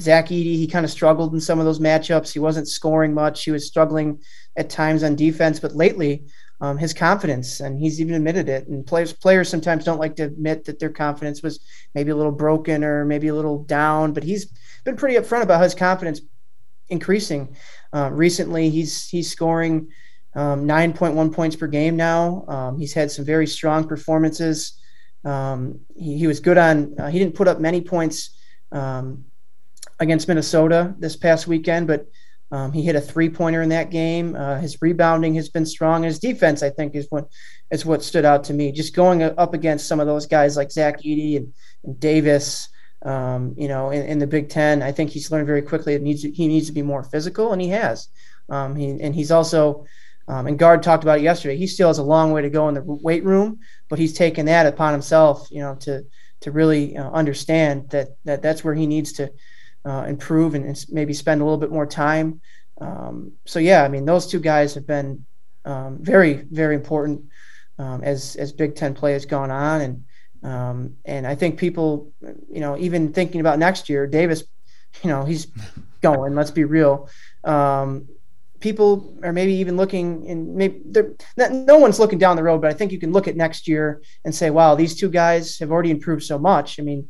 Zach Edey. He kind of struggled in some of those matchups. He wasn't scoring much. He was struggling at times on defense. But lately, um, his confidence, and he's even admitted it. And players players sometimes don't like to admit that their confidence was maybe a little broken or maybe a little down. But he's been pretty upfront about his confidence increasing. Uh, recently, he's he's scoring um, 9.1 points per game now. Um, he's had some very strong performances. Um, he, he, was good on. Uh, he didn't put up many points um, against Minnesota this past weekend, but um, he hit a three pointer in that game. Uh, his rebounding has been strong. His defense, I think, is what is what stood out to me. Just going up against some of those guys like Zach Edey and, and Davis, um, you know, in, in, the Big Ten, I think he's learned very quickly. Needs he needs to be more physical, and he has. Um, he, and he's also, um, and Gard talked about it yesterday. He still has a long way to go in the weight room, but he's taken that upon himself, you know, to to really uh, understand that that that's where he needs to uh, improve and, and, maybe spend a little bit more time. Um, so yeah, I mean, those two guys have been um, very, very important um, as as Big Ten play has gone on, and um, and I think people, you know, even thinking about next year, Davis, you know, he's going. Let's be real. Um, people are maybe even looking and maybe not, no one's looking down the road, but I think you can look at next year and say, wow, these two guys have already improved so much. I mean,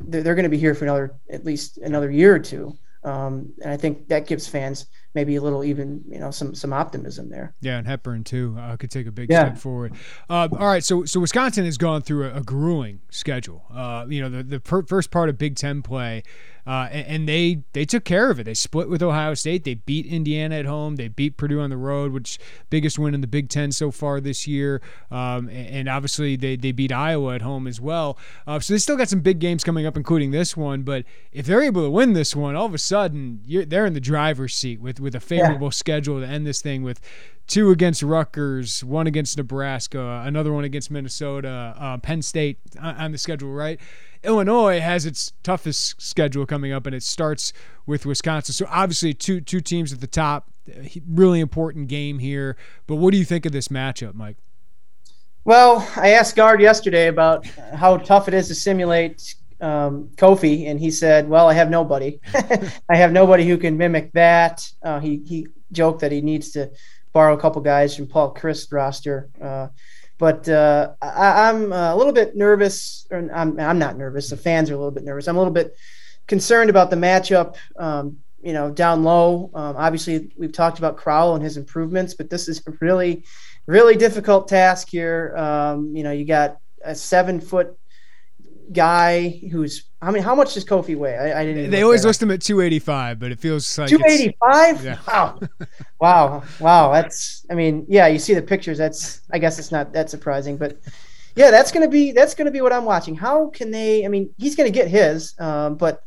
they're, they're going to be here for another at least another year or two. Um, and I think that gives fans maybe a little even you know some some optimism there. Yeah, and Hepburn too uh, could take a big yeah. step forward. Uh, all right, so so Wisconsin has gone through a, a grueling schedule. Uh, you know, the the per- first part of Big Ten play uh, and, and, they they took care of it. They split with Ohio State. They beat Indiana at home. They beat Purdue on the road, which biggest win in the Big Ten so far this year. Um, and, and, obviously they, they beat Iowa at home as well. Uh, so they still got some big games coming up, including this one. But if they're able to win this one, all of a sudden they're in the driver's seat with with a favorable yeah. schedule to end this thing with two against Rutgers, one against Nebraska, another one against Minnesota, uh, Penn State on the schedule, right? Illinois has its toughest schedule coming up, and it starts with Wisconsin. So obviously, two two teams at the top. Really important game here. But what do you think of this matchup, Mike? Well, I asked Gard yesterday about how tough it is to simulate um, Kofi, and he said, "Well, I have nobody. I have nobody who can mimic that." Uh, he he joked that he needs to borrow a couple guys from Paul Chryst roster. Uh, but uh, I, am a little bit nervous, or I'm, I'm not nervous. The fans are a little bit nervous. I'm a little bit concerned about the matchup. Um, you know, down low. Um, obviously, we've talked about Crowl and his improvements, but this is a really, really difficult task here. Um, you know, you got a seven foot guy who's I mean, how much does Kofi weigh? I, I didn't. They always list him at 285, but it feels like 285. Yeah. Wow, wow, wow. That's. I mean, yeah. You see the pictures. That's. I guess it's not that surprising, but yeah, that's gonna be that's gonna be what I'm watching. How can they? I mean, he's gonna get his, um, but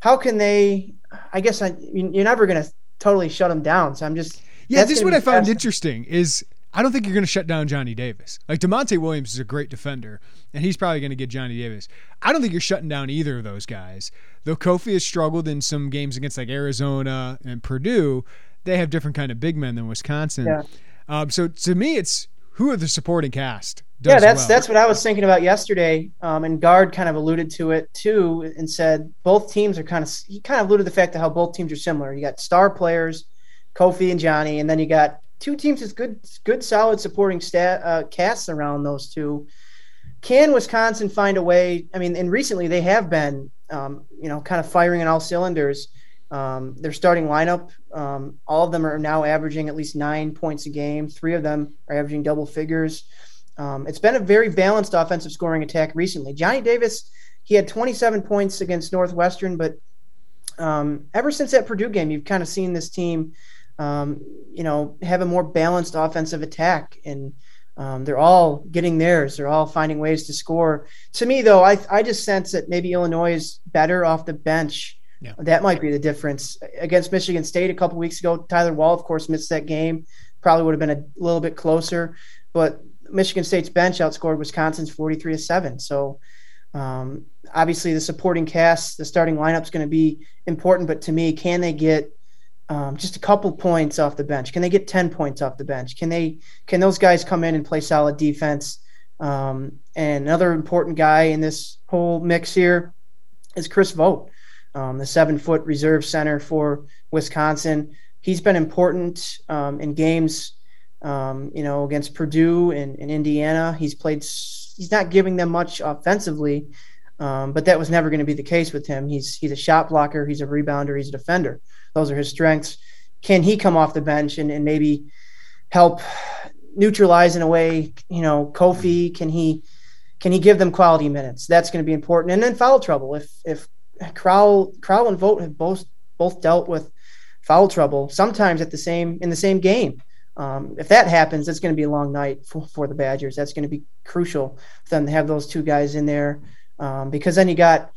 how can they? I guess I, you're never gonna totally shut him down. So I'm just yeah. This is what I found interesting is I don't think you're going to shut down Johnny Davis. Like Da'Monte Williams is a great defender, and he's probably going to get Johnny Davis. I don't think you're shutting down either of those guys. Though Kofi has struggled in some games against like Arizona and Purdue, they have different kind of big men than Wisconsin. Yeah. Um, so to me, it's who are the supporting cast? yeah, that's well. that's what I was thinking about yesterday. Um, and Gard kind of alluded to it too, and said both teams are kind of. He kind of alluded to the fact of how both teams are similar. You got star players, Kofi and Johnny, and then you got two teams with good, good, solid supporting stat uh, casts around those two. Can Wisconsin find a way? I mean, and recently they have been, um, you know, kind of firing on all cylinders. Um, their starting lineup, um, all of them are now averaging at least nine points a game. Three of them are averaging double figures. Um, it's been a very balanced offensive scoring attack recently. Johnny Davis, he had 27 points against Northwestern, but um, ever since that Purdue game, you've kind of seen this team, um, you know, have a more balanced offensive attack, and um, they're all getting theirs. They're all finding ways to score. To me, though, I I just sense that maybe Illinois is better off the bench yeah. That might be the difference. Against Michigan State a couple weeks ago, Tyler Wahl, of course, missed that game. Probably would have been a little bit closer, but Michigan State's bench outscored Wisconsin's 43 to 7. So um, obviously the supporting cast, the starting lineup is going to be important, but to me, can they get um, just a couple points off the bench? Can they get 10 points off the bench? Can they can those guys come in and play solid defense? Um, and another important guy in this whole mix here is Chris Vogt um, the seven foot reserve center for Wisconsin. He's been important um, in games, um, you know, against Purdue and, and, Indiana. He's played, he's not giving them much offensively, um, but that was never going to be the case with him. He's, he's a shot blocker, he's a rebounder, he's a defender. Those are his strengths. Can he come off the bench and, and maybe help neutralize in a way, you know, Kofi? Can he, can he give them quality minutes? That's going to be important. And then foul trouble. If, if Crowl, Crowl and Vogt have both both dealt with foul trouble sometimes at the same in the same game. Um, if that happens, it's going to be a long night for, for the Badgers. That's going to be crucial for them to have those two guys in there um, because then you got.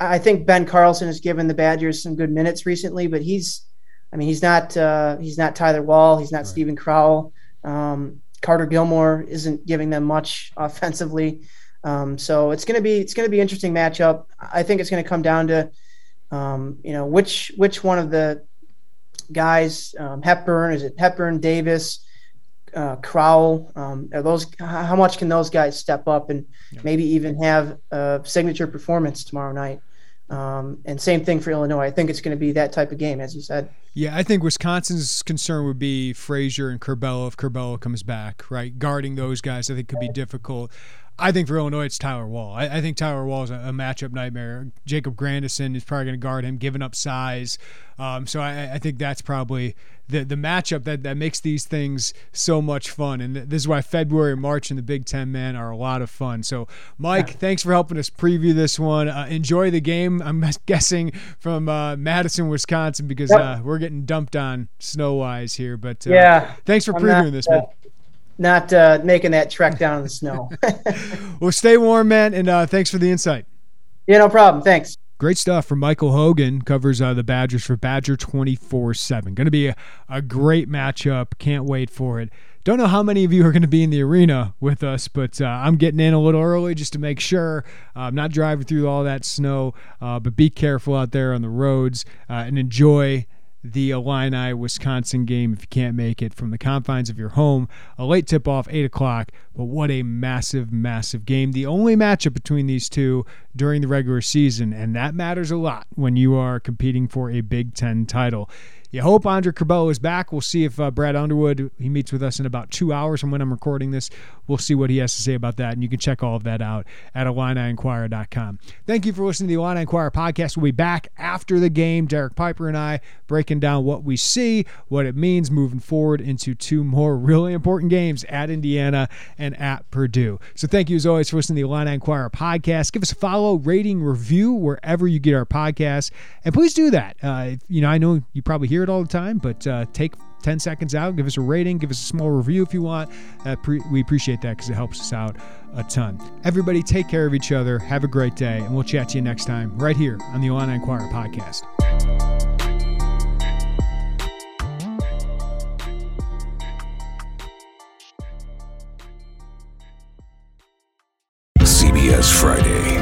I think Ben Carlson has given the Badgers some good minutes recently, but he's, I mean, he's not uh, he's not Tyler Wahl, he's not right. Steven Crowl. Um, Carter Gilmore isn't giving them much offensively. Um, so it's gonna be it's gonna be interesting matchup. I think it's gonna come down to um, you know which which one of the guys um, Hepburn is it Hepburn Davis uh, Crowl um, are those how much can those guys step up and yeah. maybe even have a signature performance tomorrow night. Um, and same thing for Illinois. I think it's going to be that type of game, as you said. Yeah, I think Wisconsin's concern would be Frazier and Curbelo if Curbelo comes back, right? Guarding those guys, I think could be difficult. I think for Illinois, it's Tyler Wahl. I, I think Tyler Wahl is a, a, matchup nightmare. Jacob Grandison is probably going to guard him, giving up size. Um, so I, I, think that's probably the the matchup that, that makes these things so much fun. And this is why February and March in the Big Ten, man, are a lot of fun. So, Mike, thanks for helping us preview this one. Uh, enjoy the game. I'm guessing from uh, Madison, Wisconsin, because uh, we're getting dumped on snow wise here. But uh, yeah, thanks for previewing not, this, man not uh, making that trek down in the snow. well, stay warm, man, and uh, thanks for the insight. Yeah, no problem. Thanks. Great stuff from Michael Hogan. Covers uh, the Badgers for Badger 24 7. Going to be a, a great matchup. Can't wait for it. Don't know how many of you are going to be in the arena with us, but uh, I'm getting in a little early just to make sure uh, I'm not driving through all that snow. Uh, but be careful out there on the roads uh, and enjoy the Illini Wisconsin game if you can't make it from the confines of your home. A late tip off, 8 o'clock, but what a massive, massive game. The only matchup between these two during the regular season, and that matters a lot when you are competing for a Big Ten title. You hope Andre Curbelo is back. We'll see if uh, Brad Underwood, he meets with us in about two hours from when I'm recording this. We'll see what he has to say about that. And you can check all of that out at IlliniInquirer.com. Thank you for listening to the Illini Inquirer podcast. We'll be back after the game. Derek Piper and I breaking down what we see, what it means moving forward into two more really important games at Indiana and at Purdue. So thank you as always for listening to the Illini Inquirer podcast. Give us a follow, rating, review wherever you get our podcast. And please do that. Uh, you know, I know you probably hear it all the time, but uh, take 10 seconds out, give us a rating, give us a small review if you want. Uh, pre- we appreciate that because it helps us out a ton. Everybody, take care of each other. Have a great day, and we'll chat to you next time right here on the Illini Inquirer podcast. CBS Friday